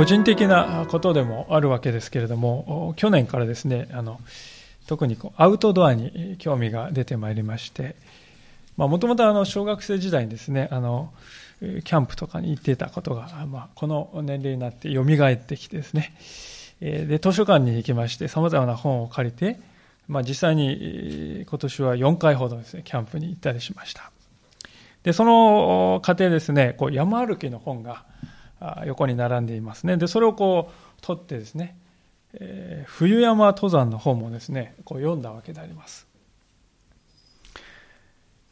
個人的なことでもあるわけですけれども、去年からですね、あの、特にアウトドアに興味が出てまいりまして、もともと小学生時代にですね、あの、キャンプとかに行っていたことが、まあ、この年齢になって蘇ってきてですね、で、図書館に行きまして、様々な本を借りて、まあ、実際に今年は4回ほどですね、キャンプに行ったりしました。で、その過程ですね、こう山歩きの本が横に並んでいますね。で、それをこう取ってですね、えー、冬山登山の本もですね、こう読んだわけであります。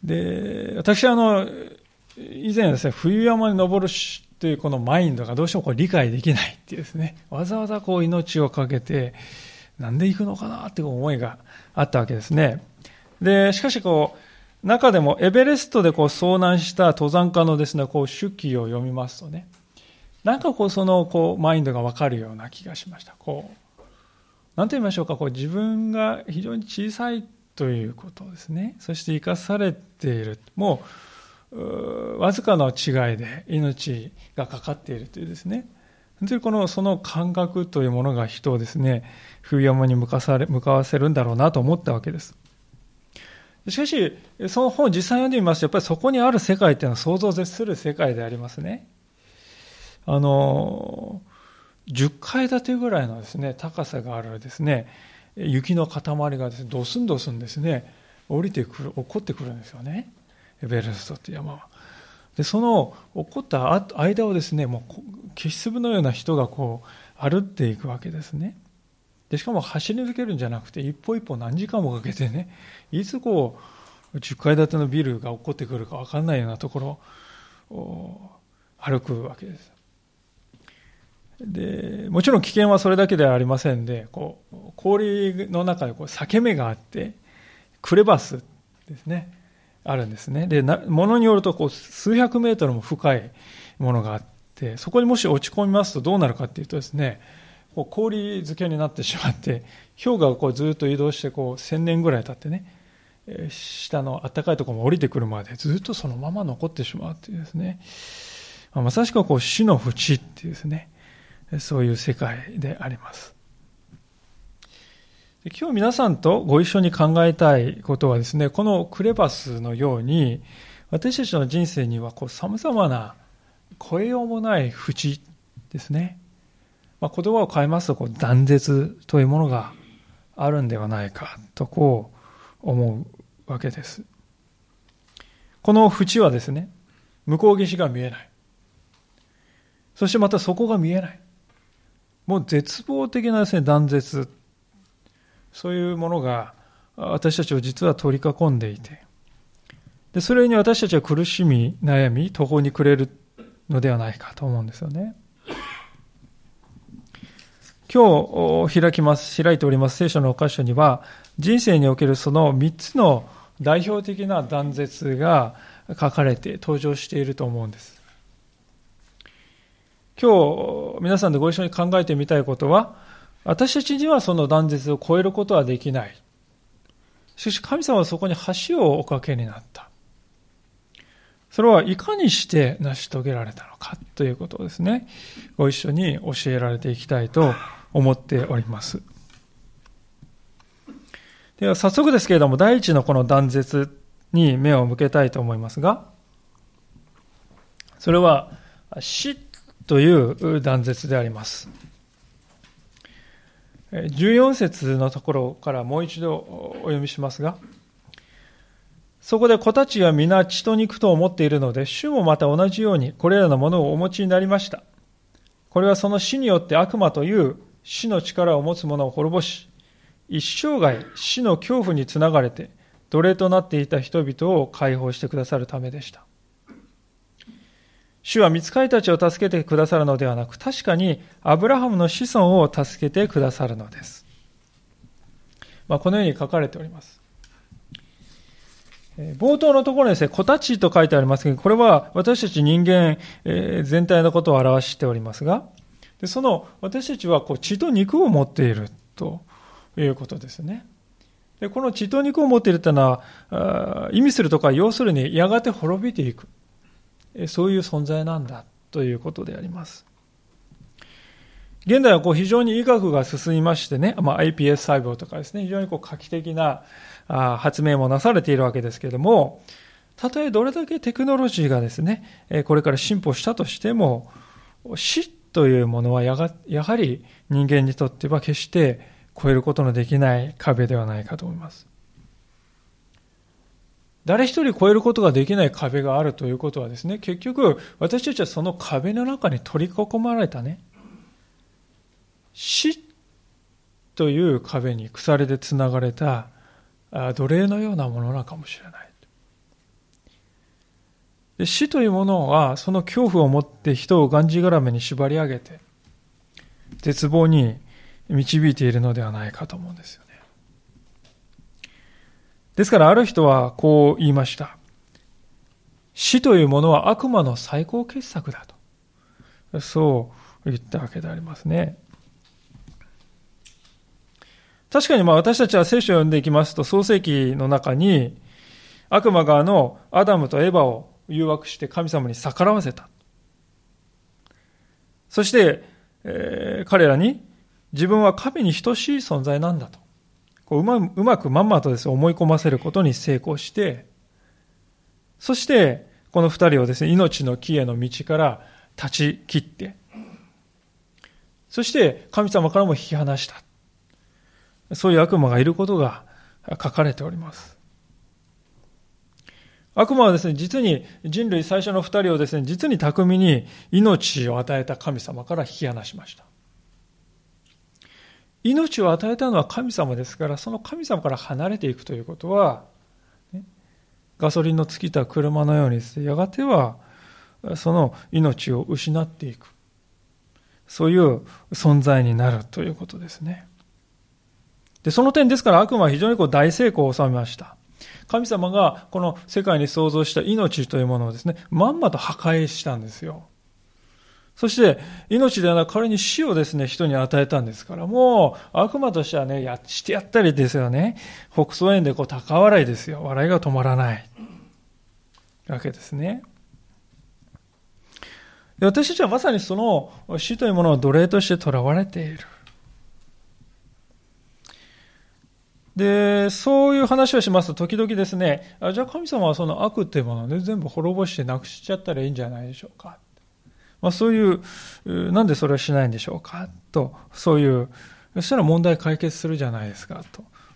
で、私はあの、以前ですね、冬山に登るというこのマインドがどうしてもこう理解できないっていうですね、わざわざこう命を懸けて、なんで行くのかなっていう思いがあったわけですね。で、しかしこう、中でもエベレストでこう遭難した登山家のですね、こう手記を読みますとね、なんかこうそのこうマインドがわかるような気がしました。こう、なんと言いましょうか、こう自分が非常に小さいということですね。そして生かされている。もう、わずかの違いで命がかかっているというですね。本当にこの、その感覚というものが人をですね、冬山に向かされ向かわせるんだろうなと思ったわけです。しかし、その本を実際読んでみますと、やっぱりそこにある世界っていうのは想像を絶する世界でありますね。あの、10階建てぐらいのですね、高さがあるですね、雪の塊がですね、ドスンドスンですね、降りてくる、起こってくるんですよね。エベレストって山は。で、その起こった間をですね、もう消し粒のような人がこう歩っていくわけですね。で、しかも走り抜けるんじゃなくて、一歩一歩何時間もかけてね、いつこう、10階建てのビルが起こってくるか分かんないようなところを歩くわけです。で、もちろん危険はそれだけではありませんで、こう、氷の中でこう裂け目があって、クレバスですね、あるんですね。で、ものによるとこう数百メートルも深いものがあって、そこにもし落ち込みますとどうなるかっていうとですね、こう氷漬けになってしまって、氷河がこうずっと移動してこう1000年ぐらい経ってね、下の暖かいところも降りてくるまでずっとそのまま残ってしまうっていうですね、まさしくこう死の淵っていうですね、そういう世界であります。今日皆さんとご一緒に考えたいことはですね、このクレバスのように、私たちの人生にはこう様々な超えようもない淵ですね。まあ、言葉を変えますとこう断絶というものがあるんではないかとこう思うわけです。この淵はですね、向こう岸が見えない。そしてまたそこが見えない。もう絶望的なですね、断絶。そういうものが私たちを実は取り囲んでいて、でそれに私たちは苦しみ、悩み、途方に暮れるのではないかと思うんですよね。今日開きます、開いております聖書の箇所には、人生におけるその3つの代表的な断絶が書かれて登場していると思うんです。今日皆さんでご一緒に考えてみたいことは、私たちにはその断絶を超えることはできない。しかし神様はそこに橋をおかけになった。それはいかにして成し遂げられたのかということをですね、ご一緒に教えられていきたいと思っております。では早速ですけれども、第一のこの断絶に目を向けたいと思いますが、それは死という断絶であります。14節のところからもう一度お読みしますが、そこで子たちは皆血と肉と思っているので、主もまた同じようにこれらのものをお持ちになりました。これはその死によって悪魔という死の力を持つ者を滅ぼし、一生涯死の恐怖につながれて奴隷となっていた人々を解放してくださるためでした。主は見つかりたちを助けてくださるのではなく、確かにアブラハムの子孫を助けてくださるのです。まあ、このように書かれております。冒頭のところにですね、子たちと書いてありますけど、これは私たち人間全体のことを表しておりますが、でその私たちはこう血と肉を持っているということですね。でこの血と肉を持っているというのは、意味するとか、要するにやがて滅びていく。そういう存在なんだということであります。現代はこう非常に医学が進みましてね、まあ、iPS 細胞とかですね、非常にこう画期的な発明もなされているわけですけれども、たとえどれだけテクノロジーがですね、これから進歩したとしても、死というものはやがやはり人間にとっては決して超えることのできない壁ではないかと思います。誰一人超えることができない壁があるということはですね、結局私たちはその壁の中に取り囲まれたね、死という壁に鎖でつながれた奴隷のようなものなのかもしれない。で死というものはその恐怖を持って人をがんじがらめに縛り上げて絶望に導いているのではないかと思うんですよ。ですからある人はこう言いました。死というものは悪魔の最高傑作だと。そう言ったわけでありますね。確かにまあ私たちは聖書を読んでいきますと創世記の中に悪魔側のアダムとエバを誘惑して神様に逆らわせた。そして、えー、彼らに自分は神に等しい存在なんだと。こううまうまくまんまとです、ね思い込ませることに成功して、そして、この二人をですね、命の木への道から断ち切って、そして神様からも引き離した。そういう悪魔がいることが書かれております。悪魔はですね、実に人類最初の二人をですね、実に巧みに命を与えた神様から引き離しました。命を与えたのは神様ですから、その神様から離れていくということは、ガソリンの尽きた車のようにですね、やがてはその命を失っていく。そういう存在になるということですね。で、その点ですから悪魔は非常にこう大成功を収めました。神様がこの世界に創造した命というものをですね、まんまと破壊したんですよ。そして、命ではなく彼に死をですね、人に与えたんですから、もう悪魔としてはね、やしてやったりですよね。北総園でこう高笑いですよ。笑いが止まらない。わけですね。私たちはまさにその死というものを奴隷として囚われている。で、そういう話をしますと、時々ですね、あじゃあ神様はその悪っていうものをね、全部滅ぼしてなくしちゃったらいいんじゃないでしょうか。まあ、そういう、なんでそれをしないんでしょうか？と、そういう、そしたら問題解決するじゃないですか？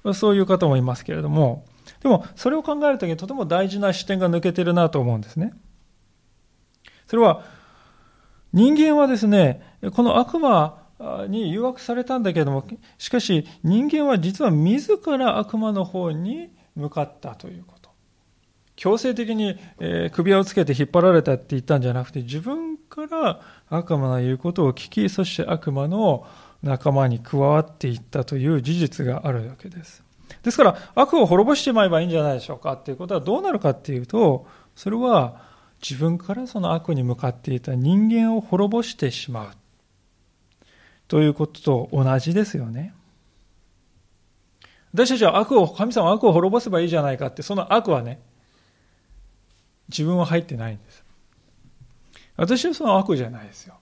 と。そういう方もいますけれども、でも、それを考えるときにとても大事な視点が抜けてるなと思うんですね。それは、人間はですね、この悪魔に誘惑されたんだけれども、しかし人間は実は自ら悪魔の方に向かったということ。強制的に、首輪をつけて引っ張られたって言ったんじゃなくて、自分から悪魔の言うことを聞き、そして悪魔の仲間に加わっていったという事実があるわけです。ですから、悪を滅ぼしてまえばいいんじゃないでしょうかっていうことはどうなるかっていうと、それは自分からその悪に向かっていた人間を滅ぼしてしまう。ということと同じですよね。私たちは悪を、神様は悪を滅ぼせばいいじゃないかって、その悪はね、自分は入ってないんです。私はその悪じゃないですよ。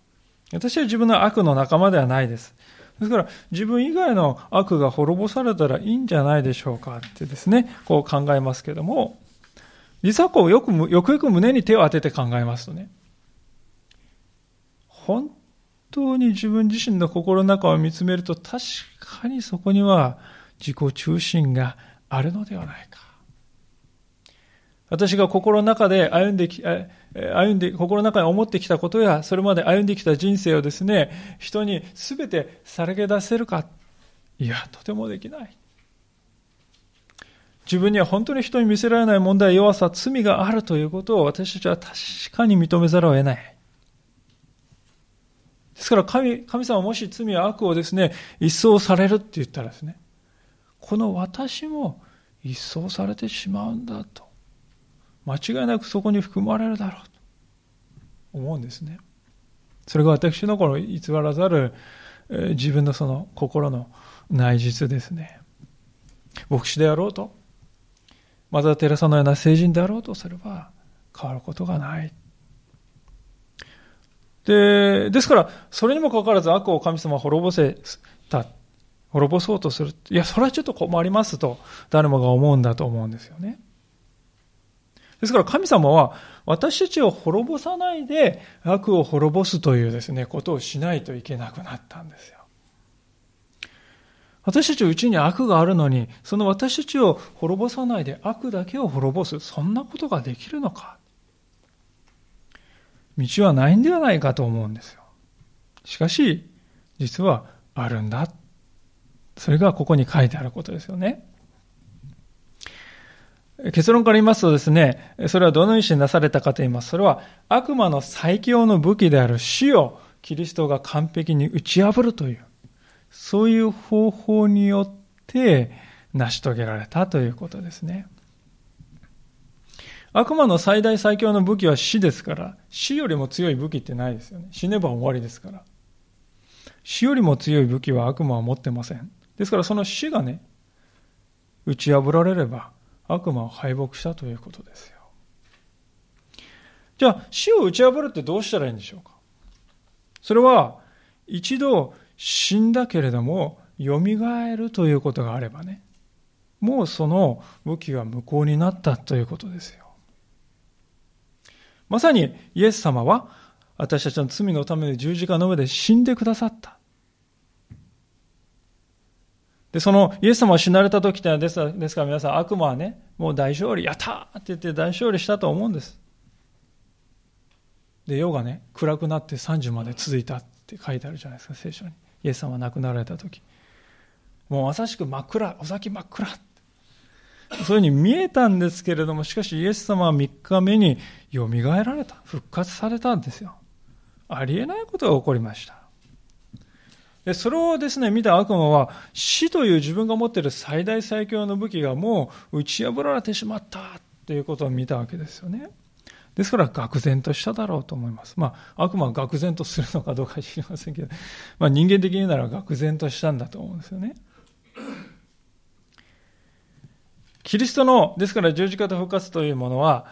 私は自分の悪の仲間ではないです。ですから、自分以外の悪が滅ぼされたらいいんじゃないでしょうかってですね、こう考えますけども、実はこうよく、よくよく胸に手を当てて考えますとね、本当に自分自身の心の中を見つめると確かにそこには自己中心があるのではないか。私が心の中で歩んでき、歩んで、心の中に思ってきたことや、それまで歩んできた人生をですね、人に全てさらけ出せるか。いや、とてもできない。自分には本当に人に見せられない問題、弱さ、罪があるということを私たちは確かに認めざるを得ない。ですから神、神様もし罪や悪をですね、一掃されるって言ったらですね、この私も一掃されてしまうんだと。間違いなくそこに含まれるだろうと思うんですね。それが私のこの偽らざる、自分のその心の内実ですね。牧師であろうと、マザー・テレサのような聖人であろうとすれば変わることがない。で、ですから、それにもかかわらず悪を神様は滅ぼせた。滅ぼそうとする。いや、それはちょっと困りますと、誰もが思うんだと思うんですよね。ですから神様は私たちを滅ぼさないで悪を滅ぼすというですね、ことをしないといけなくなったんですよ。私たちのうちに悪があるのに、その私たちを滅ぼさないで悪だけを滅ぼす、そんなことができるのか。道はないんではないかと思うんですよ。しかし、実はあるんだ。それがここに書いてあることですよね。結論から言いますとですね、それはどのようになされたかと言います。それは悪魔の最強の武器である死をキリストが完璧に打ち破るという、そういう方法によって成し遂げられたということですね。悪魔の最大最強の武器は死ですから、死よりも強い武器ってないですよね。死ねば終わりですから。死よりも強い武器は悪魔は持ってません。ですからその死がね、打ち破られれば、悪魔を敗北したということですよ。じゃあ、死を打ち破るってどうしたらいいんでしょうか？それは、一度死んだけれども、蘇るということがあればね、もうその武器は無効になったということですよ。まさにイエス様は私たちの罪のために十字架の上で死んでくださった。で、そのイエス様が死なれた時ってのはですから皆さん悪魔はね、もう大勝利、やったって言って大勝利したと思うんです。で、夜がね、暗くなって3時まで続いたって書いてあるじゃないですか、聖書に。イエス様が亡くなられた時。もうまさしく真っ暗、お先真っ暗。そういうふうに見えたんですけれども、しかしイエス様は3日目によみがえられた。復活されたんですよ。ありえないことが起こりました。でそれをですね、見た悪魔は、死という自分が持っている最大最強の武器がもう打ち破られてしまったということを見たわけですよね。ですから、愕然としただろうと思います。まあ、悪魔は愕然とするのかどうか知りませんけど、まあ、人間的に言うなら愕然としたんだと思うんですよね。キリストの、ですから十字架と復活というものは、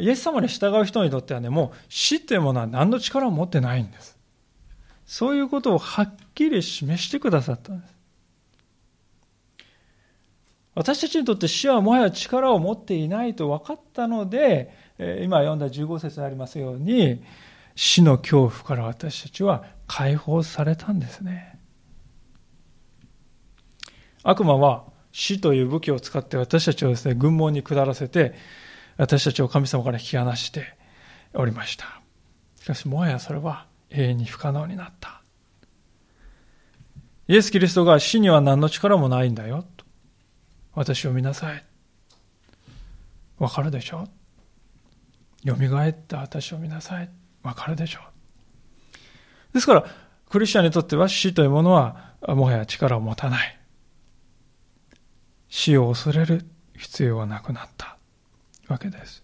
イエス様に従う人にとってはね、もう死というものは何の力を持ってないんです。そういうことをはっきり示してくださったんです。私たちにとって死はもはや力を持っていないと分かったので、今読んだ15節にありますように、死の恐怖から私たちは解放されたんですね。悪魔は死という武器を使って私たちをですね、軍門に下らせて、私たちを神様から引き離しておりました。しかしもはやそれは永遠に不可能になった。イエス・キリストが死には何の力もないんだよ。私を見なさい。わかるでしょ蘇った私を見なさい。わかるでしょですから、クリスチャンにとっては死というものはもはや力を持たない。死を恐れる必要はなくなったわけです。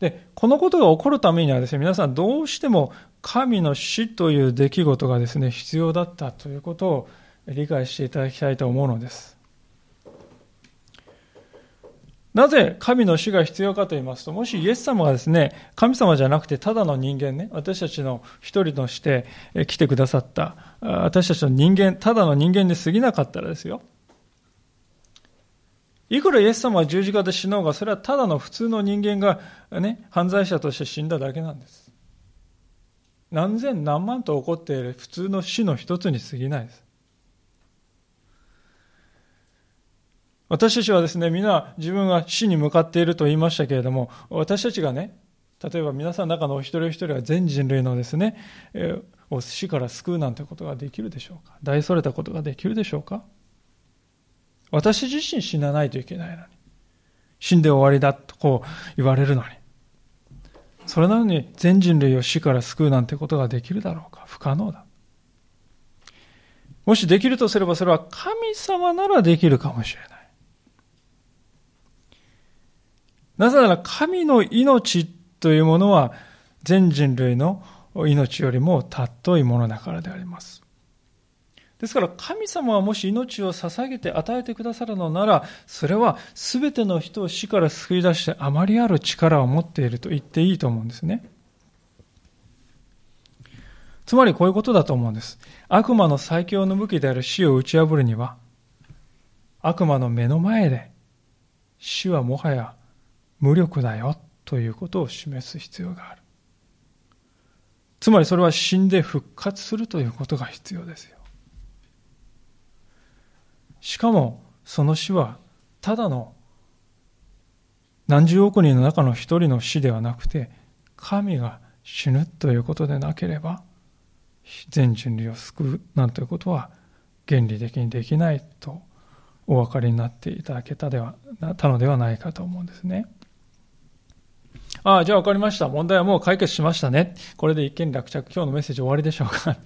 で、このことが起こるためにはですね、皆さんどうしても神の死という出来事がですね、必要だったということを理解していただきたいと思うのです。なぜ神の死が必要かと言いますと、もしイエス様がですね、神様じゃなくてただの人間ね、私たちの一人として来てくださった、私たちの人間、ただの人間に過ぎなかったらですよ。いくらイエス様は十字架で死のうが、それはただの普通の人間がね、犯罪者として死んだだけなんです。何千何万と起こっている普通の死の一つに過ぎないです。私たちはですね、皆自分が死に向かっていると言いましたけれども、私たちがね、例えば皆さんの中のお一人お一人が全人類のですね、えー、死から救うなんてことができるでしょうか大それたことができるでしょうか私自身死なないといけないのに。死んで終わりだとこう言われるのに。それなのに全人類を死から救うなんてことができるだろうか不可能だ。もしできるとすればそれは神様ならできるかもしれない。なぜなら神の命というものは全人類の命よりも尊いものだからであります。ですから神様はもし命を捧げて与えてくださるのなら、それは全ての人を死から救い出してあまりある力を持っていると言っていいと思うんですね。つまりこういうことだと思うんです。悪魔の最強の武器である死を打ち破るには、悪魔の目の前で死はもはや無力だよということを示す必要がある。つまりそれは死んで復活するということが必要ですよ。しかもその死はただの何十億人の中の一人の死ではなくて神が死ぬということでなければ全人類を救うなんていうことは原理的にできないとお分かりになっていただけたではたのではないかと思うんですね。ああ、じゃあ分かりました。問題はもう解決しましたね。これで一件落着。今日のメッセージ終わりでしょうか。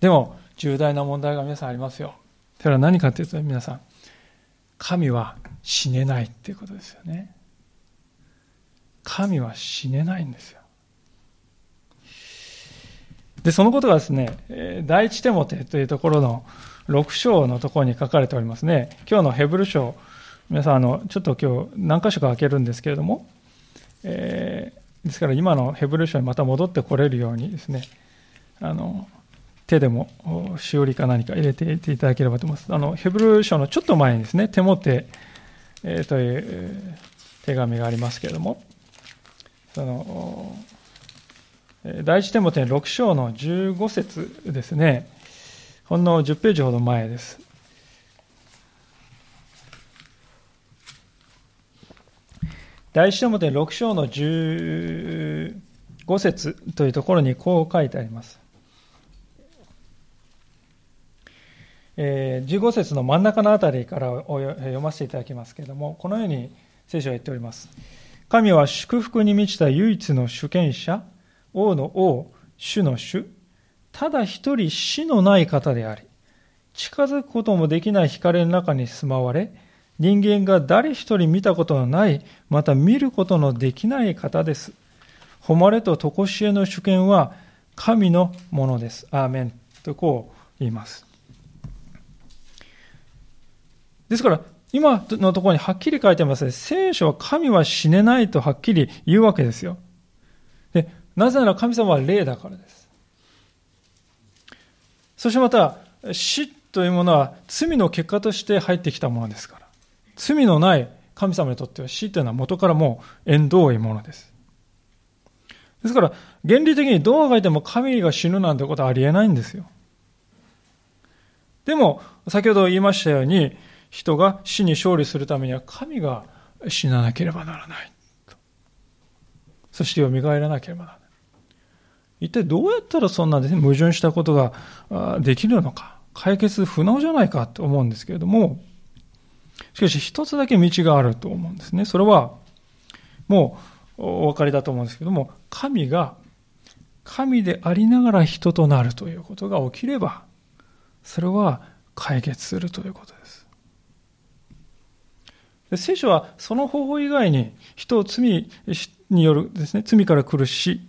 でも、重大な問題が皆さんありますよ。それは何かというと、皆さん、神は死ねないっていうことですよね。神は死ねないんですよ。で、そのことがですね、第一手モテというところの6章のところに書かれておりますね。今日のヘブル書、皆さん、あの、ちょっと今日何箇所か開けるんですけれども、えー、ですから今のヘブル書にまた戻ってこれるようにですね、あの、手でもしおりか何か入れていていただければと思います。あの、ヘブル書のちょっと前にですね、手モテ、えー、という、手紙がありますけれども、その、第一手モテ6章の15節ですね。ほんの10ページほど前です。第一手モテ6章の15節というところにこう書いてあります。え15節の真ん中のあたりから読ませていただきますけれども、このように聖書は言っております。神は祝福に満ちた唯一の主権者、王の王、主の主、ただ一人死のない方であり、近づくこともできない光の中に住まわれ、人間が誰一人見たことのない、また見ることのできない方です。誉れと常しえの主権は神のものです。アーメン。とこう言います。ですから、今のところにはっきり書いてますね。聖書は神は死ねないとはっきり言うわけですよ。でなぜなら神様は霊だからです。そしてまた、死というものは罪の結果として入ってきたものですから。罪のない神様にとっては死というのは元からもう縁遠いものです。ですから、原理的にどうあがいても神が死ぬなんてことはありえないんですよ。でも、先ほど言いましたように、人が死に勝利するためには神が死ななければならない。そして蘇らなければならない。一体どうやったらそんな、ね、矛盾したことができるのか、解決不能じゃないかと思うんですけれども、しかし一つだけ道があると思うんですね。それは、もうお分かりだと思うんですけども、神が神でありながら人となるということが起きれば、それは解決するということです。聖書はその方法以外に人を罪によるですね、罪から来る死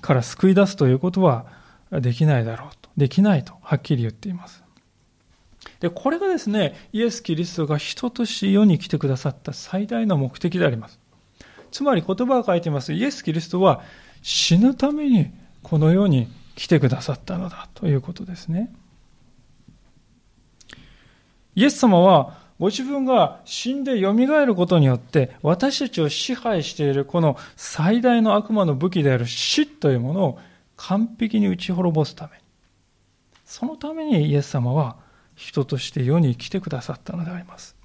から救い出すということはできないだろうと、できないとはっきり言っています。で、これがですね、イエス・キリストが人として世に来てくださった最大の目的であります。つまり言葉が書いています、イエス・キリストは死ぬためにこの世に来てくださったのだということですね。イエス様はご自分が死んで蘇ることによって私たちを支配しているこの最大の悪魔の武器である死というものを完璧に打ち滅ぼすためにそのためにイエス様は人として世に来てくださったのであります。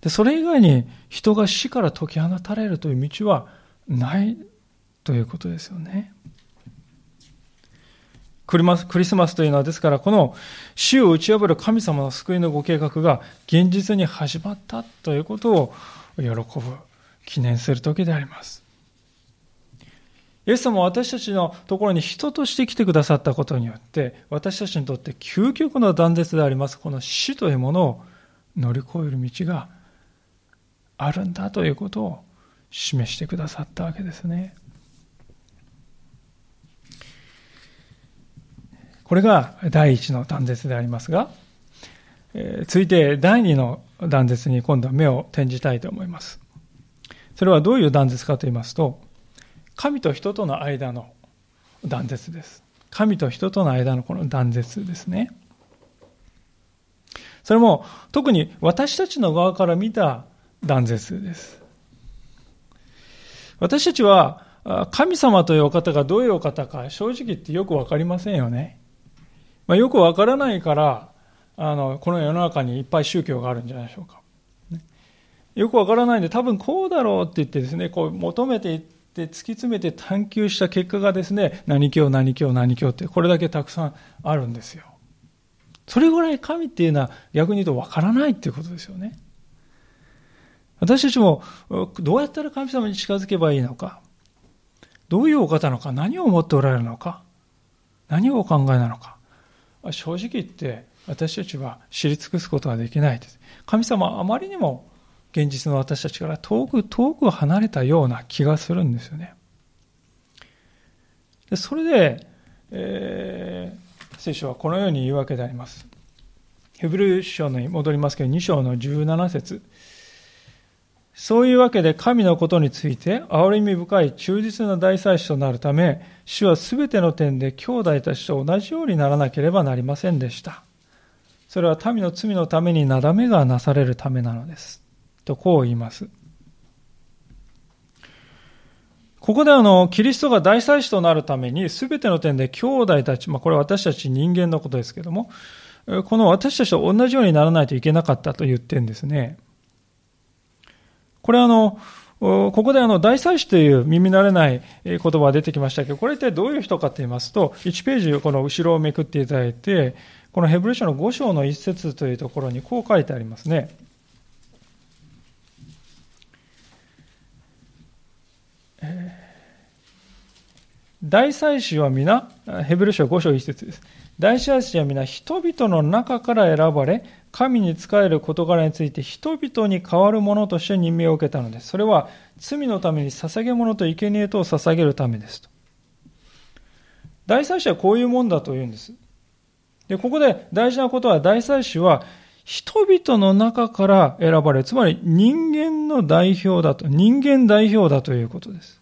でそれ以外に人が死から解き放たれるという道はないということですよね。クリスマスというのはですからこの死を打ち破る神様の救いのご計画が現実に始まったということを喜ぶ記念する時であります。イエス様は私たちのところに人として来てくださったことによって、私たちにとって究極の断絶であります、この死というものを乗り越える道があるんだということを示してくださったわけですね。これが第一の断絶でありますが、え続いて第二の断絶に今度は目を転じたいと思います。それはどういう断絶かと言いますと、神と人との間の断絶です。神と人との間のこの断絶ですね。それも特に私たちの側から見た断絶です。私たちは神様というお方がどういうお方か正直言ってよくわかりませんよね。まあ、よくわからないからあのこの世の中にいっぱい宗教があるんじゃないでしょうか。よくわからないんで多分こうだろうって言ってですねこう求めていって突き詰めて探求した結果がですね、何教、何教、何教って、これだけたくさんあるんですよ。それぐらい神っていうのは逆に言うとわからないっていうことですよね。私たちもどうやったら神様に近づけばいいのか、どういうお方なのか、何を思っておられるのか、何をお考えなのか、正直言って私たちは知り尽くすことはできないです。神様はあまりにも現実の私たちから遠く遠く離れたような気がするんですよね。でそれで、えー、聖書はこのように言うわけであります。ヘブル書に戻りますけど、2章の17節そういうわけで神のことについて憐れみ深い忠実な大祭司となるため、主はすべての点で兄弟たちと同じようにならなければなりませんでした。それは民の罪のためになだめがなされるためなのです。とこう言います。ここであの、キリストが大祭司となるために、すべての点で兄弟たち、まあこれは私たち人間のことですけども、この私たちと同じようにならないといけなかったと言ってんですね。これあの、ここであの、大祭司という耳慣れない言葉が出てきましたけど、これ一体どういう人かと言いますと、1ページこの後ろをめくっていただいて、このヘブル書の5章の一節というところにこう書いてありますね。大祭司は皆、ヘブル書5章1節です。大祭司は皆人々の中から選ばれ、神に仕える事柄について人々に代わるものとして任命を受けたのです。それは罪のために捧げ物と生贄とを捧げるためですと。大祭司はこういうもんだと言うんです。で、ここで大事なことは大祭司は人々の中から選ばれ、つまり人間の代表だと、人間代表だということです。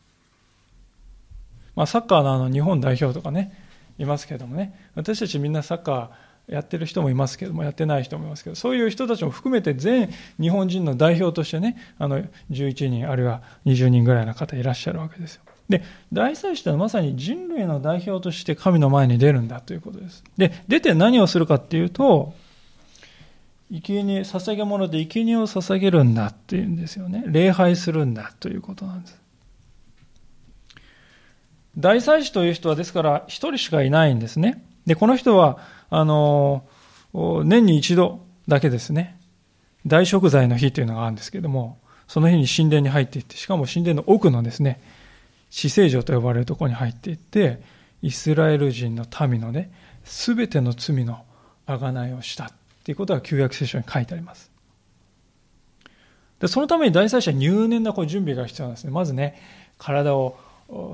まあ、サッカーのあの日本代表とかね、いますけどもね、私たちみんなサッカーやってる人もいますけども、やってない人もいますけど、そういう人たちも含めて全日本人の代表としてね、あの11人あるいは20人ぐらいの方いらっしゃるわけですよ。で、大祭司というのはまさに人類の代表として神の前に出るんだということです。で、出て何をするかっていうと、生贄、捧げ物で生贄を捧げるんだっていうんですよね。礼拝するんだということなんです。大祭司という人はですから一人しかいないんですね。で、この人は、あの、年に一度だけですね、大食材の日というのがあるんですけども、その日に神殿に入っていって、しかも神殿の奥のですね、死聖所と呼ばれるところに入っていって、イスラエル人の民のね、すべての罪の贖いをしたっていうことが旧約聖書に書いてあります。で、そのために大祭司は入念なこう準備が必要なんですね。まずね、体を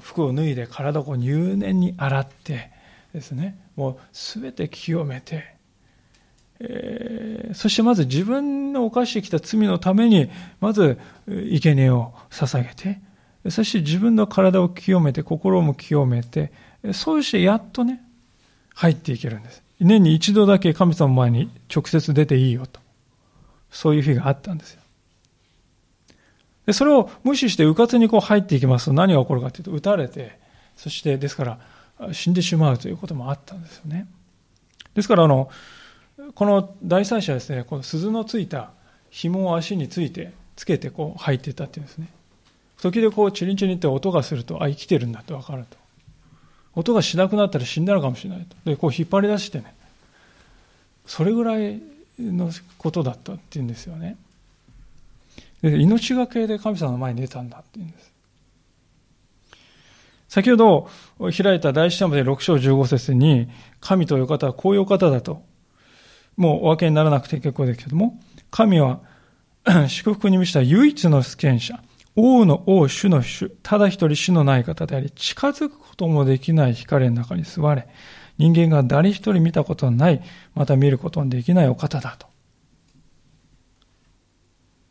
服を脱いで体を入念に洗ってですねもう全て清めて、えー、そしてまず自分の犯してきた罪のためにまず生贄を捧げてそして自分の体を清めて心も清めてそうしてやっとね入っていけるんです。年に一度だけ神様の前に直接出ていいよと。そういう日があったんですよ。で、それを無視して迂闊にこう入っていきますと何が起こるかというと、撃たれて、そしてですから死んでしまうということもあったんですよね。ですから、あの、この大祭司はですね、この鈴のついた紐を足について、つけてこう入っていったっていうんですね。時々こうチリンチリンって音がすると、あ、生きてるんだってわかると。音がしなくなったら死んだのかもしれないと。で、こう引っ張り出してね、それぐらいのことだったっていうんですよね。命がけで神様の前に出たんだっていうんです。先ほど開いた第一章まで6章15節に、神という方はこういう方だと、もうお分けにならなくて結構ですけども、神は 祝福に満ちた唯一の主権者、王の王、主の主、ただ一人主のない方であり、近づくこともできない光の中に座れ、人間が誰一人見たことのない、また見ることのできないお方だと。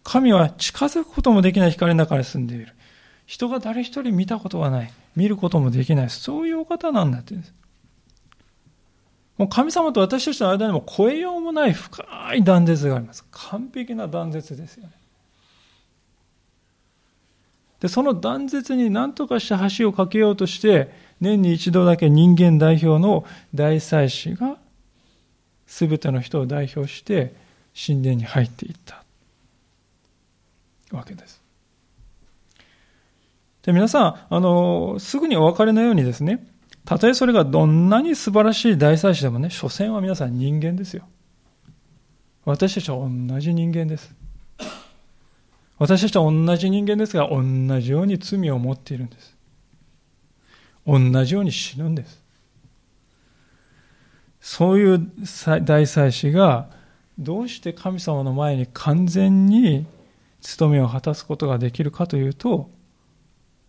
神は近づくこともできない光の中に住んでいる。人が誰一人見たことがない。見ることもできない。そういうお方なんだって言うんです。もう神様と私たちの間にも超えようもない深い断絶があります。完璧な断絶ですよね。で、その断絶に何とかして橋を架けようとして、年に一度だけ人間代表の大祭司が、すべての人を代表して神殿に入っていったわけです。で皆さんあの、すぐにお別れのようにですね、たとえそれがどんなに素晴らしい大祭司でもね、所詮は皆さん人間ですよ。私たちは同じ人間です。私たちは同じ人間ですが、同じように罪を持っているんです。同じように死ぬんです。そういう大祭司が、どうして神様の前に完全に務めを果たすことができるかというと、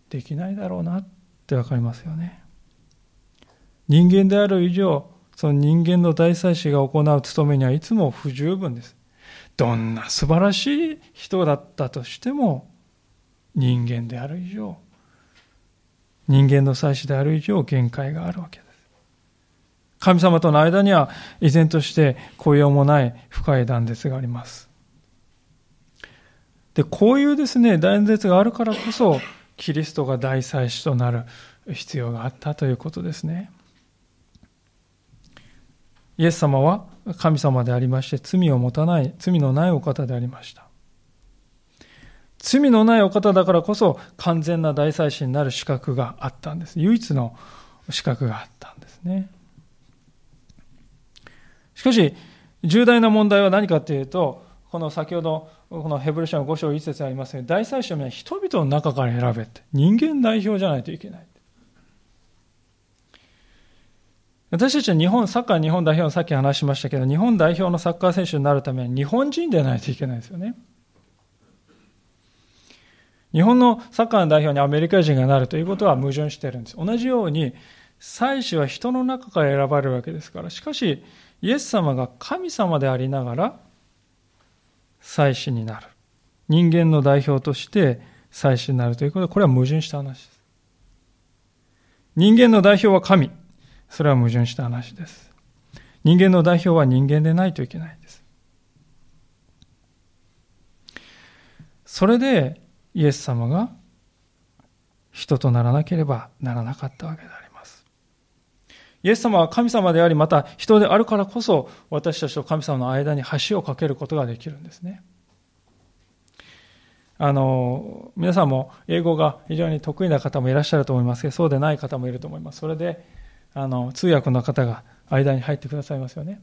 できないだろうなってわかりますよね。人間である以上、その人間の大祭司が行う務めにはいつも不十分です。どんな素晴らしい人だったとしても、人間である以上、人間の祭司である以上限界があるわけです。神様との間には依然として雇用もない深い断絶があります。で、こういうですね、断絶があるからこそ、キリストが大祭司となる必要があったということですね。イエス様は神様でありまして罪を持たない、罪のないお方でありました。罪のないお方だからこそ完全な大祭司になる資格があったんです。唯一の資格があったんですね。しかし、重大な問題は何かというと、この先ほど、このヘブル書の5章1節ありますように、大祭司は人々の中から選べって、人間代表じゃないといけない。私たちは日本、サッカー日本代表さっき話しましたけど、日本代表のサッカー選手になるために日本人でないといけないですよね。日本のサッカーの代表にアメリカ人がなるということは矛盾してるんです。同じように、祭司は人の中から選ばれるわけですから、しかし、イエス様が神様でありながら、祭司になる。人間の代表として祭司になるということで、これは矛盾した話です。人間の代表は神。それは矛盾した話です。人間の代表は人間でないといけないんです。それでイエス様が人とならなければならなかったわけであります。イエス様は神様であり、また人であるからこそ私たちと神様の間に橋を架けることができるんですね。あの、皆さんも英語が非常に得意な方もいらっしゃると思いますけど、そうでない方もいると思います。それで、あの通訳の方が間に入ってくださいますよね。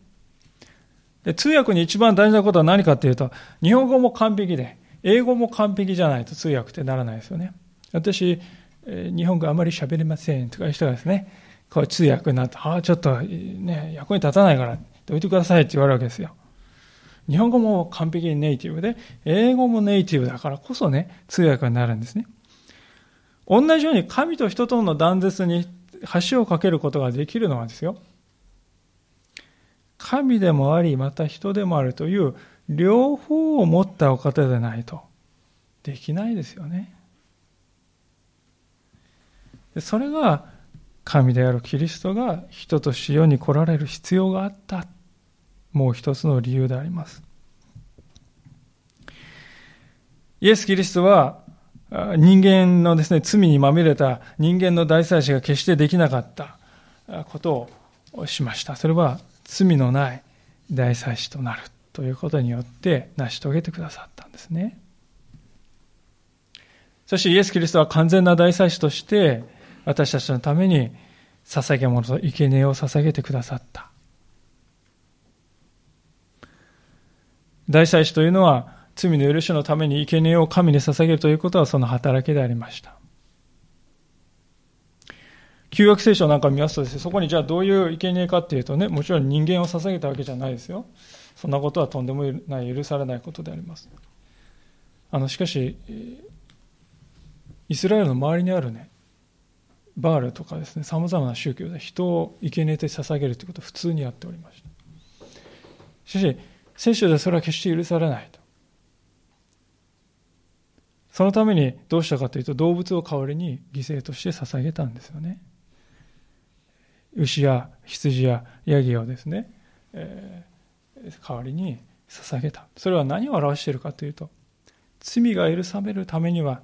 で通訳に一番大事なことは何かっていうと、日本語も完璧で、英語も完璧じゃないと通訳ってならないですよね。私、日本語あまり喋れませんとかいう人がですね、こう通訳になって、ああ、ちょっとね、役に立たないからどいてくださいって言われるわけですよ。日本語も完璧にネイティブで、英語もネイティブだからこそね、通訳になるんですね。同じように神と人との断絶に橋を架けることができるのはですよ、神でもあり、また人でもあるという両方を持ったお方でないとできないですよね。それが神であるキリストが人とし世に来られる必要があったもう一つの理由であります。イエス・キリストは人間のですね、罪にまみれた人間の大祭司が決してできなかったことをしました。それは罪のない大祭司となるということによって成し遂げてくださったんですね。そしてイエス・キリストは完全な大祭司として私たちのために捧げ物と生贄を捧げてくださった。大祭司というのは罪の許しのために生贄を神に捧げるということはその働きでありました。旧約聖書なんか見ますとですね、そこにじゃあどういう生贄かっていうとね、もちろん人間を捧げたわけじゃないですよ。そんなことはとんでもない許されないことであります。あの、しかし、イスラエルの周りにあるね、バールとかですね、様々な宗教で人を生贄と捧げるということを普通にやっておりました。しかし、聖書ではそれは決して許されないと。そのためにどうしたかというと動物を代わりに犠牲として捧げたんですよね。牛や羊やヤギをですね、えー、代わりに捧げた。それは何を表しているかというと、罪が許されるためには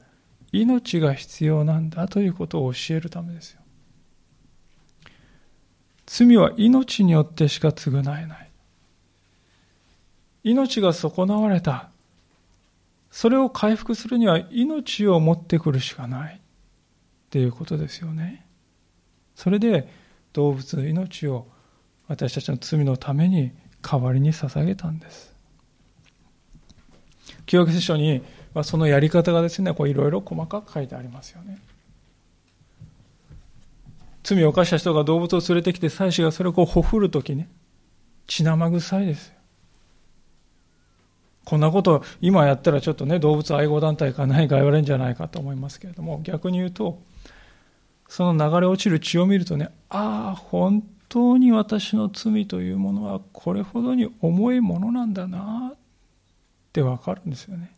命が必要なんだということを教えるためですよ。罪は命によってしか償えない。命が損なわれた。それを回復するには命を持ってくるしかない。っていうことですよね。それで動物の命を私たちの罪のために代わりに捧げたんです。旧約聖書にはそのやり方がですね、いろいろ細かく書いてありますよね。罪を犯した人が動物を連れてきて祭司がそれをこうほふるときね、血生臭いですよ。こんなこと今やったらちょっとね、動物愛護団体か何か言われるんじゃないかと思いますけれども、逆に言うと、その流れ落ちる血を見るとね、ああ、本当に私の罪というものはこれほどに重いものなんだなってわかるんですよね。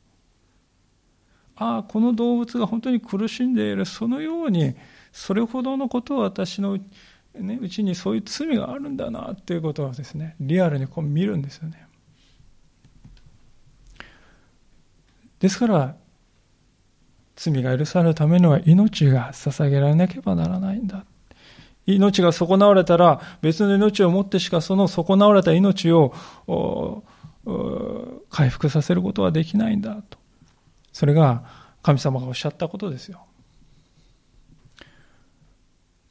ああ、この動物が本当に苦しんでいる、そのように、それほどのことを私のね、うちにそういう罪があるんだなっていうことはですね、リアルにこう見るんですよね。ですから、罪が許されるためには命が捧げられなければならないんだ。命が損なわれたら別の命をもってしかその損なわれた命を回復させることはできないんだと。それが神様がおっしゃったことですよ。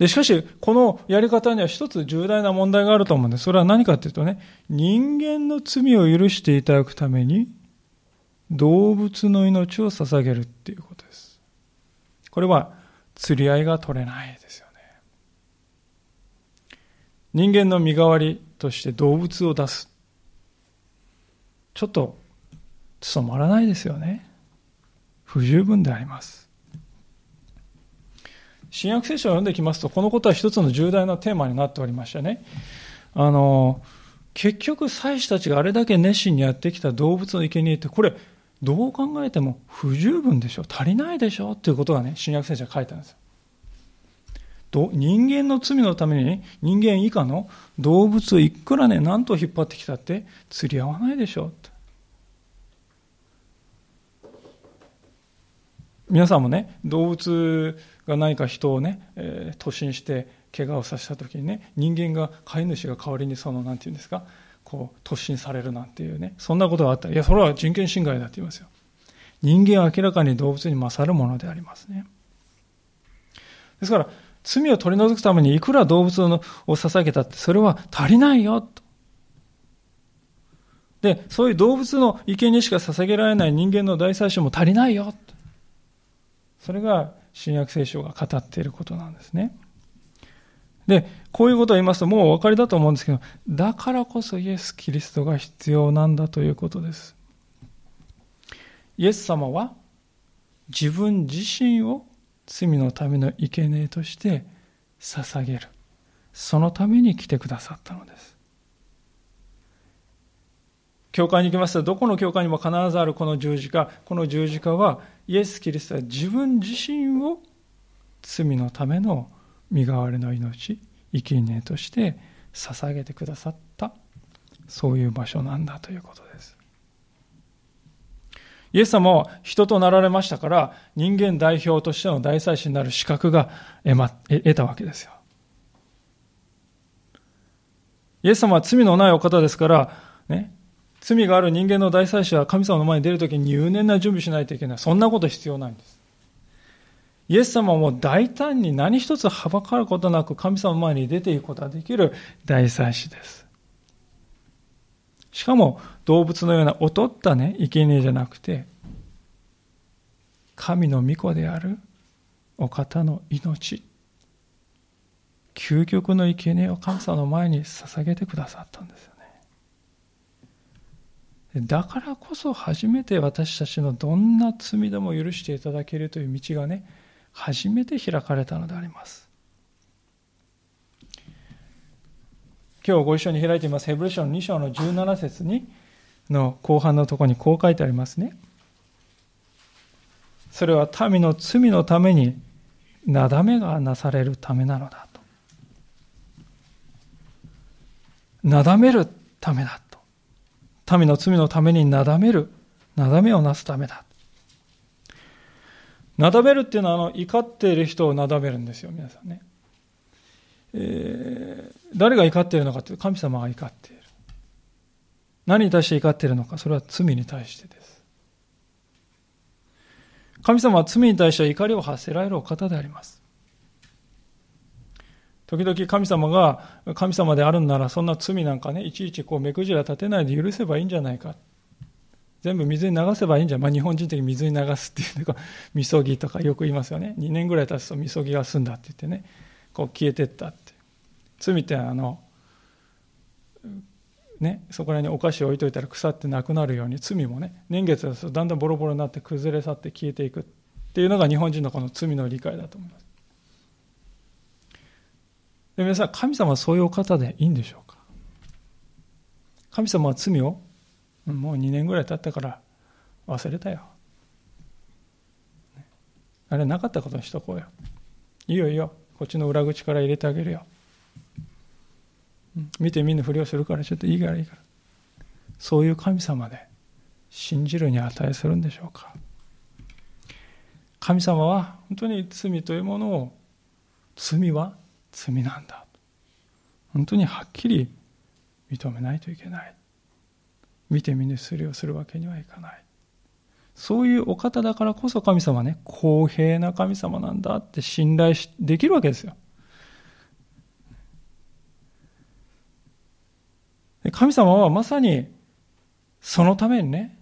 でしかし、このやり方には一つ重大な問題があると思うんです。それは何かというとね、人間の罪を許していただくために、動物の命を捧げるっていうことです。これは釣り合いが取れないですよね。人間の身代わりとして動物を出す。ちょっと務まらないですよね。不十分であります。新約聖書を読んできますと、このことは一つの重大なテーマになっておりましてね。あの、結局、祭司たちがあれだけ熱心にやってきた動物の生贄って、これ、どう考えても不十分でしょ足りないでしょっていうことがね、新約聖書は書いてあるんですよ。人間の罪のために人間以下の動物をいくらね、何と引っ張ってきたって釣り合わないでしょって。皆さんもね、動物が何か人をね、えー、突進して怪我をさせた時にね、人間が飼い主が代わりにその、なんて言うんですか、こう突進されるなんていうね、そんなことがあったら、いや、それは人権侵害だって言いますよ。人間は明らかに動物に勝るものでありますね。ですから、罪を取り除くためにいくら動物を捧げたって、それは足りないよ、と。で、そういう動物の意見にしか捧げられない人間の大祭司も足りないよ、と。それが新約聖書が語っていることなんですね。で、こういうことを言いますともうお分かりだと思うんですけど、だからこそイエス・キリストが必要なんだということです。イエス様は自分自身を罪のための生贄として捧げる。そのために来てくださったのです。教会に行きますと、どこの教会にも必ずあるこの十字架、この十字架は、イエス・キリストは自分自身を罪のための身代わりの命生き贄として捧げてくださった。そういう場所なんだということです。イエス様は人となられましたから人間代表としての大祭司になる資格が得たわけですよ。イエス様は罪のないお方ですから、ね、罪がある人間の大祭司は神様の前に出るときに入念な準備しないといけない。そんなこと必要ないんです。イエス様も大胆に何一つはばかることなく神様の前に出ていくことができる大祭司です。しかも動物のような劣ったね、生贄じゃなくて、神の御子であるお方の命、究極の生贄を神様の前に捧げてくださったんです。だからこそ初めて私たちのどんな罪でも許していただけるという道がね、初めて開かれたのであります。今日ご一緒に開いていますヘブル書の2章の17節にの後半のところにこう書いてありますね。それは民の罪のためになだめがなされるためなのだと。なだめるためだ。民の罪のためになだめる、なだめをなすためだ。なだめるっていうのは、あの、怒っている人をなだめるんですよ、皆さんね。えー、誰が怒っているのかというと、神様が怒っている。何に対して怒っているのか、それは罪に対してです。神様は罪に対して怒りを発せられるお方であります。時々神様が神様であるんならそんな罪なんかね、いちいちこう目くじら立てないで許せばいいんじゃないか。全部水に流せばいいんじゃない、まあ、日本人的に水に流すっていう、みそぎとかよく言いますよね。2年ぐらい経つとみそぎが済んだって言ってね、こう消えてったって。罪ってあの、ね、そこら辺にお菓子を置いといたら腐ってなくなるように罪もね年月がだんだんボロボロになって崩れ去って消えていくっていうのが日本人のこの罪の理解だと思いますで皆さん神様はそういうお方でいいんでしょうか？神様は罪をもう2年ぐらい経ったから忘れたよ。あれなかったことにしとこうよ。いいよいいよ。こっちの裏口から入れてあげるよ。見て見ぬふりをするからちょっといいからいいから。そういう神様で信じるに値するんでしょうか？神様は本当に罪というものを罪は罪なんだ。本当にはっきり認めないといけない。見て見ぬふりをするわけにはいかない。そういうお方だからこそ神様はね公平な神様なんだって信頼できるわけですよ。神様はまさにそのためにね、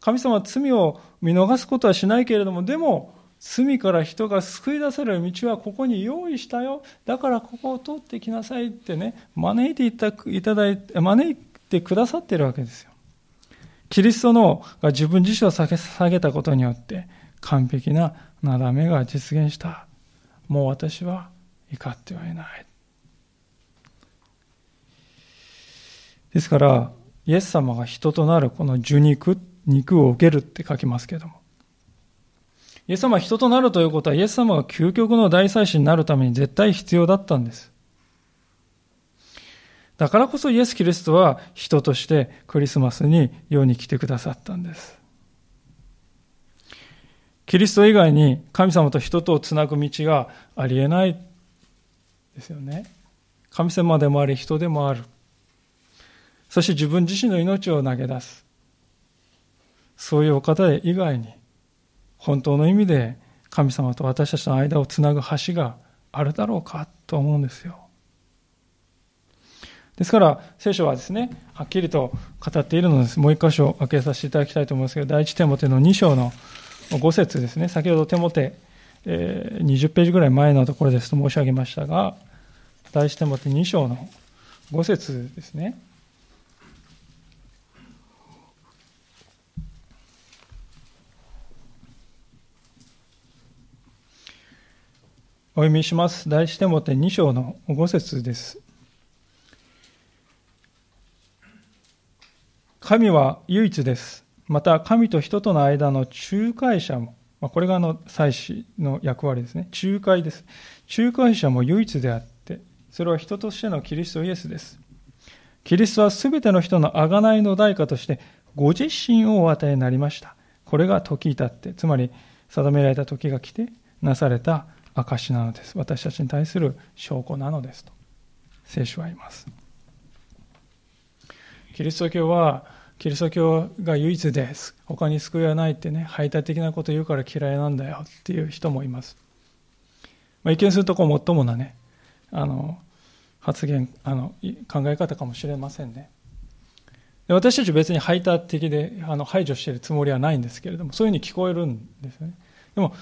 神様は罪を見逃すことはしないけれども、でも、罪から人が救い出される道はここに用意したよ。だからここを通ってきなさいってね、招いていたいただいて、招いてくださってるわけですよ。キリストのが自分自身を下げたことによって、完璧ななだめが実現した。もう私は怒ってはいない。ですから、イエス様が人となるこの受肉、肉を受けるって書きますけども。イエス様は人となるということは、イエス様が究極の大祭司になるために絶対必要だったんです。だからこそイエス・キリストは人としてクリスマスに世に来てくださったんです。キリスト以外に神様と人とをつなぐ道がありえないですよね。神様でもあり人でもある。そして自分自身の命を投げ出す。そういうお方以外に、本当の意味で神様と私たちの間をつなぐ橋があるだろうかと思うんですよ。ですから、聖書はですね、はっきりと語っているのです。もう一箇所開けさせていただきたいと思いますけど、第一テモテの2章の5節ですね。先ほどテモテ、えー、20ページぐらい前のところですと申し上げましたが、第一テモテ2章の5節ですね。お読みします。第一手モて2章の5節です。神は唯一です。また、神と人との間の仲介者もま、これがあの祭司の役割ですね。仲介です。仲介者も唯一であって、それは人としてのキリストイエスです。キリストはすべての人の贖いの代価として、ご自身をお与えになりました。これが時至って、つまり定められた時が来て、なされた証なのです。私たちに対する証拠なのですと、聖書は言います。キリスト教は、キリスト教が唯一です。他に救いはないってね、排他的なこと言うから嫌いなんだよっていう人もいます。まあ、一見するとこう、もっともなね、あの、発言、あの、考え方かもしれませんね。で私たち別に排他的であの排除しているつもりはないんですけれども、そういうふうに聞こえるんですよね。でも、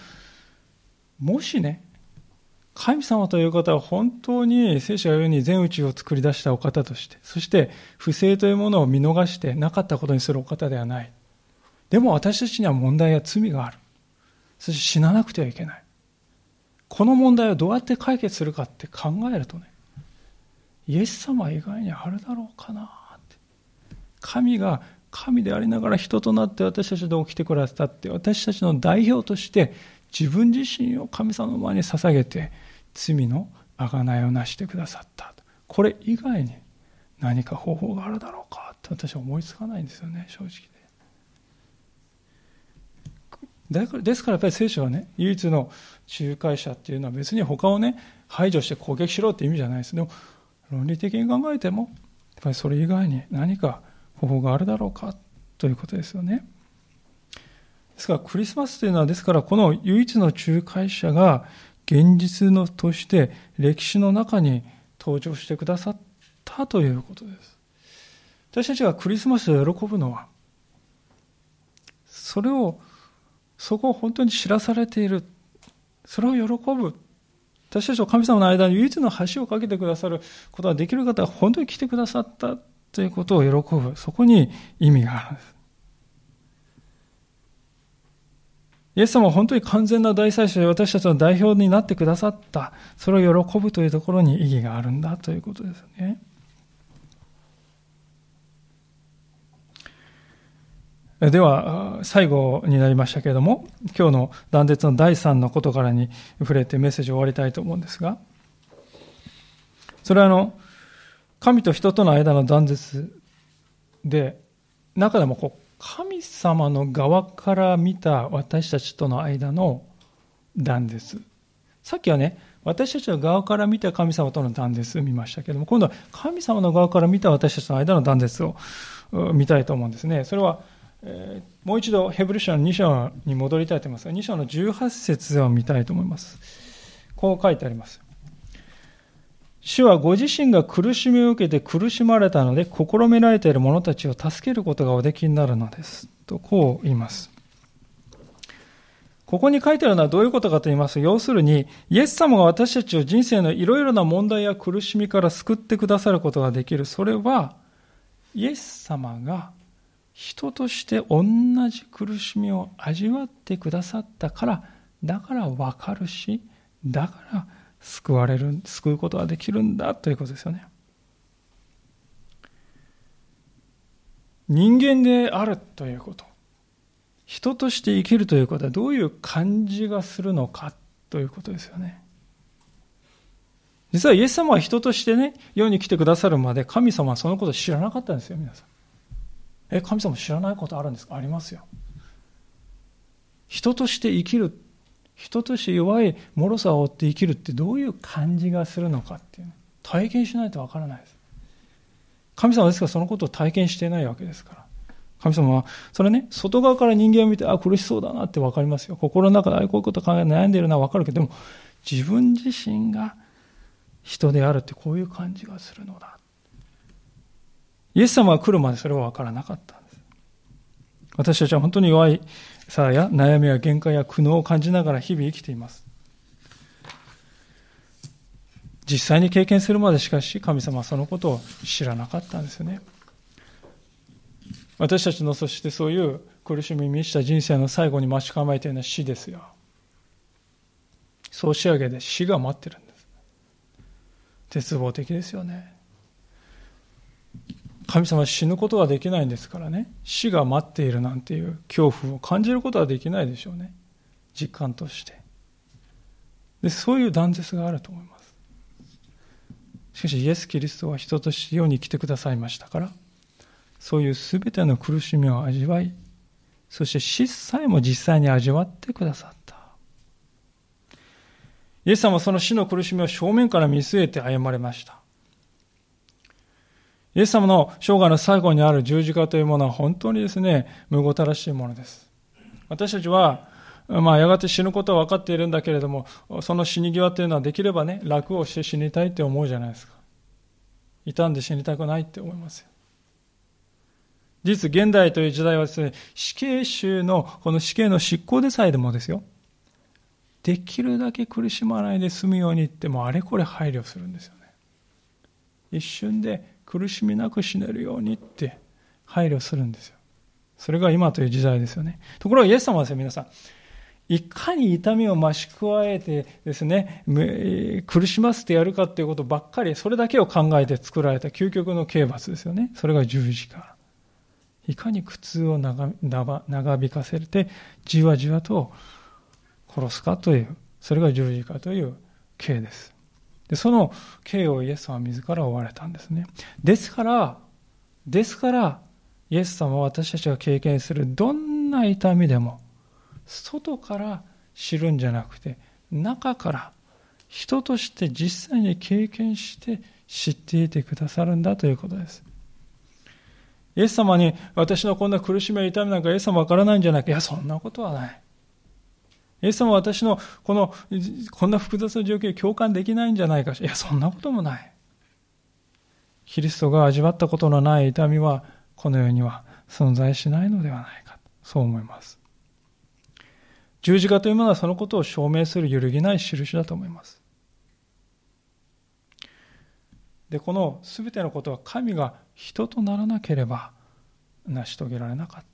もしね、神様という方は本当に聖書が言うように全宇宙を作り出したお方として、そして不正というものを見逃してなかったことにするお方ではない。でも私たちには問題や罪がある。そして死ななくてはいけない。この問題をどうやって解決するかって考えるとね、イエス様以外にあるだろうかなって。神が神でありながら人となって私たちで起きてくださって、私たちの代表として自分自身を神様の前に捧げて、罪の贖いをなしてくださった。これ以外に何か方法があるだろうかって私は思いつかないんですよね、正直で。だからですからやっぱり聖書はね、唯一の仲介者っていうのは別に他をね、排除して攻撃しろって意味じゃないです。でも、論理的に考えても、やっぱりそれ以外に何か方法があるだろうかということですよね。ですからクリスマスというのは、ですからこの唯一の仲介者が現実のとして歴史の中に登場してくださったということです。私たちがクリスマスを喜ぶのは、それを、そこを本当に知らされている。それを喜ぶ。私たちと神様の間に唯一の橋を架けてくださることができる方が本当に来てくださったということを喜ぶ。そこに意味があるんです。イエス様は本当に完全な大祭司で私たちの代表になってくださった。それを喜ぶというところに意義があるんだということですね。では、最後になりましたけれども、今日の断絶の第3のことからに触れてメッセージを終わりたいと思うんですが、それはあの、神と人との間の断絶で、中でもこう神様の側から見た私たちとの間の断絶。さっきはね、私たちの側から見た神様との断絶を見ましたけども、今度は神様の側から見た私たちの間の断絶を見たいと思うんですね。それは、えー、もう一度ヘブル書の2章に戻りたいと思いますが、2章の18節を見たいと思います。こう書いてあります。主はご自身が苦しみを受けて苦しまれたので、試みられている者たちを助けることがおできになるのです。と、こう言います。ここに書いてあるのはどういうことかと言いますと、要するに、イエス様が私たちを人生のいろいろな問題や苦しみから救ってくださることができる。それは、イエス様が人として同じ苦しみを味わってくださったから、だからわかるし、だから救われる、救うことができるんだということですよね。人間であるということ。人として生きるということはどういう感じがするのかということですよね。実はイエス様は人としてね、世に来てくださるまで神様はそのことを知らなかったんですよ、皆さん。え、神様知らないことあるんですか？ありますよ。人として生きる人として弱い脆さを追って生きるってどういう感じがするのかっていう、体験しないとわからないです。神様ですからそのことを体験してないわけですから。神様は、それね、外側から人間を見て、あ、苦しそうだなってわかりますよ。心の中で、あ、こういうこと考え悩んでいるのはわかるけど、でも、自分自身が人であるってこういう感じがするのだ。イエス様が来るまでそれはわからなかったんです。私たちは本当に弱いさあや悩みや限界や苦悩を感じながら日々生きています。実際に経験するまでしかし神様はそのことを知らなかったんですよね。私たちのそしてそういう苦しみに満ちた人生の最後に待ち構えているのは死ですよ。総仕上げで死が待ってるんです。絶望的ですよね。神様は死ぬことはできないんですからね。死が待っているなんていう恐怖を感じることはできないでしょうね。実感として。でそういう断絶があると思います。しかしイエス・キリストは人として世に来てくださいましたからそういう全ての苦しみを味わいそして死さえも実際に味わってくださった。イエス様はその死の苦しみを正面から見据えて歩まれました。イエス様の生涯の最後にある十字架というものは本当にですね、むごたらしいものです。私たちは、まあ、やがて死ぬことは分かっているんだけれども、その死に際というのはできればね、楽をして死にたいって思うじゃないですか。傷んで死にたくないって思いますよ。実、現代という時代はですね、死刑囚の、この死刑の執行でさえでもですよ、できるだけ苦しまないで済むようにってもあれこれ配慮するんですよね。一瞬で苦しみなく死ねるようにって配慮するんですよ。それが今という時代ですよね。ところがイエス様はですね、皆さん、いかに痛みを増し加えてですね、苦しませてやるかっていうことばっかり、それだけを考えて作られた究極の刑罰ですよね。それが十字架。いかに苦痛を長引かせてじわじわと殺すかというそれが十字架という刑ですでその刑をイエス様は自ら追われたんですねですからですからイエス様は私たちが経験するどんな痛みでも外から知るんじゃなくて中から人として実際に経験して知っていてくださるんだということです。イエス様に私のこんな苦しみや痛みなんかイエス様わからないんじゃないか。いや、そんなことはない。イエス様は私のこの、こんな複雑な状況に共感できないんじゃないかしら。いや、そんなこともない。キリストが味わったことのない痛みは、この世には存在しないのではないか。そう思います。十字架というものはそのことを証明する揺るぎない印だと思います。で、この全てのことは神が人とならなければ成し遂げられなかった。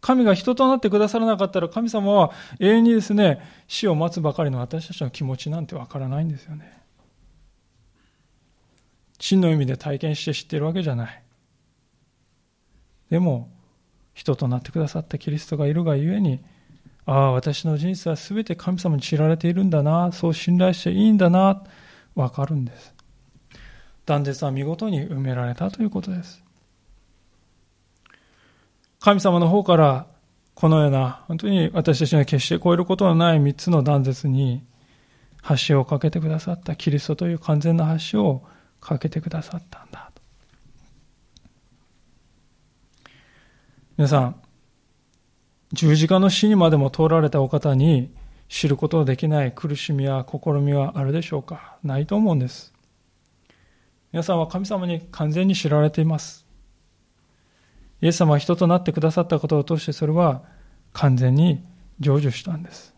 神が人となってくださらなかったら神様は永遠にですね、死を待つばかりの私たちの気持ちなんてわからないんですよね。真の意味で体験して知ってるわけじゃない。でも、人となってくださったキリストがいるがゆえに、ああ、私の人生は全て神様に知られているんだな、そう信頼していいんだな、わかるんです。断絶は見事に埋められたということです。神様の方からこのような本当に私たちが決して超えることのない三つの断絶に橋を架けてくださったキリストという完全な橋を架けてくださったんだ皆さん、十字架の死にまでも通られたお方に知ることのできない苦しみや試みはあるでしょうか？ないと思うんです。皆さんは神様に完全に知られています。イエス様は人となってくださったことを通してそれは完全に成就したんです。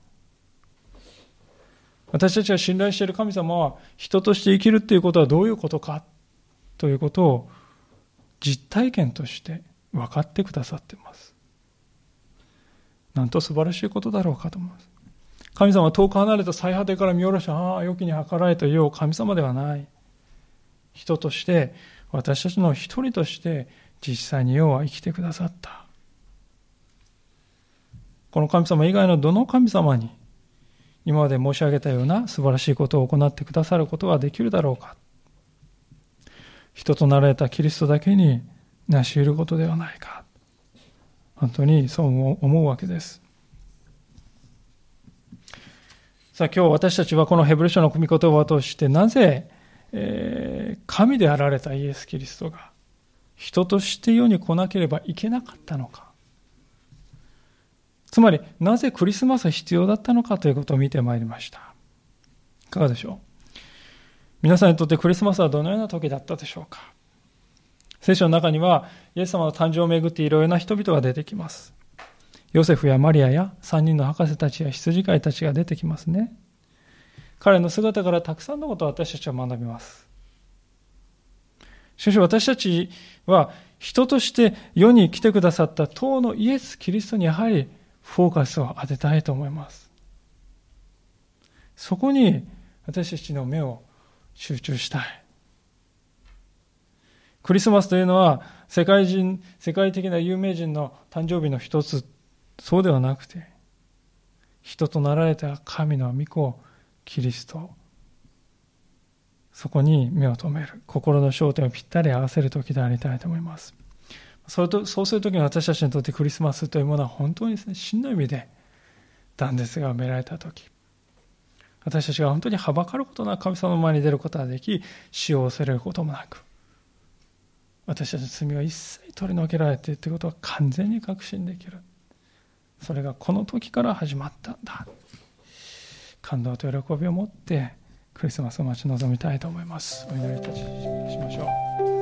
私たちが信頼している神様は人として生きるということはどういうことかということを実体験として分かってくださっています。なんと素晴らしいことだろうかと思います。神様は遠く離れた最果てから見下ろし、ああ、良きに計らえという神様ではない。人として、私たちの一人として実際に世は生きてくださった。この神様以外のどの神様に今まで申し上げたような素晴らしいことを行ってくださることができるだろうか。人となられたキリストだけに成し得ることではないか。本当にそう思うわけです。さあ今日私たちはこのヘブル書の組み言葉を通してなぜ、えー、神であられたイエス・キリストが人として世に来なければいけなかったのか。つまり、なぜクリスマスは必要だったのかということを見てまいりました。いかがでしょう？皆さんにとってクリスマスはどのような時だったでしょうか？聖書の中には、イエス様の誕生をめぐっていろいろな人々が出てきます。ヨセフやマリアや3人の博士たちや羊飼いたちが出てきますね。彼の姿からたくさんのことを私たちは学びます。しかし私たちは人として世に来てくださった当のイエス・キリストにやはりフォーカスを当てたいと思います。そこに私たちの目を集中したい。クリスマスというのは世界人、世界的な有名人の誕生日の一つ、そうではなくて、人となられた神の御子、キリスト、そこに目を留める、心の焦点をぴったり合わせる時でありたいと思います。それとそうするときに私たちにとってクリスマスというものは本当にですね、真の意味で断絶が埋められた時、私たちが本当にはばかることなく神様の前に出ることができ、死を恐れることもなく、私たちの罪は一切取り除けられているということは完全に確信できる。それがこの時から始まったんだ。感動と喜びを持ってクリスマスを待ち望みたいと思います。お祈りいたしましょう。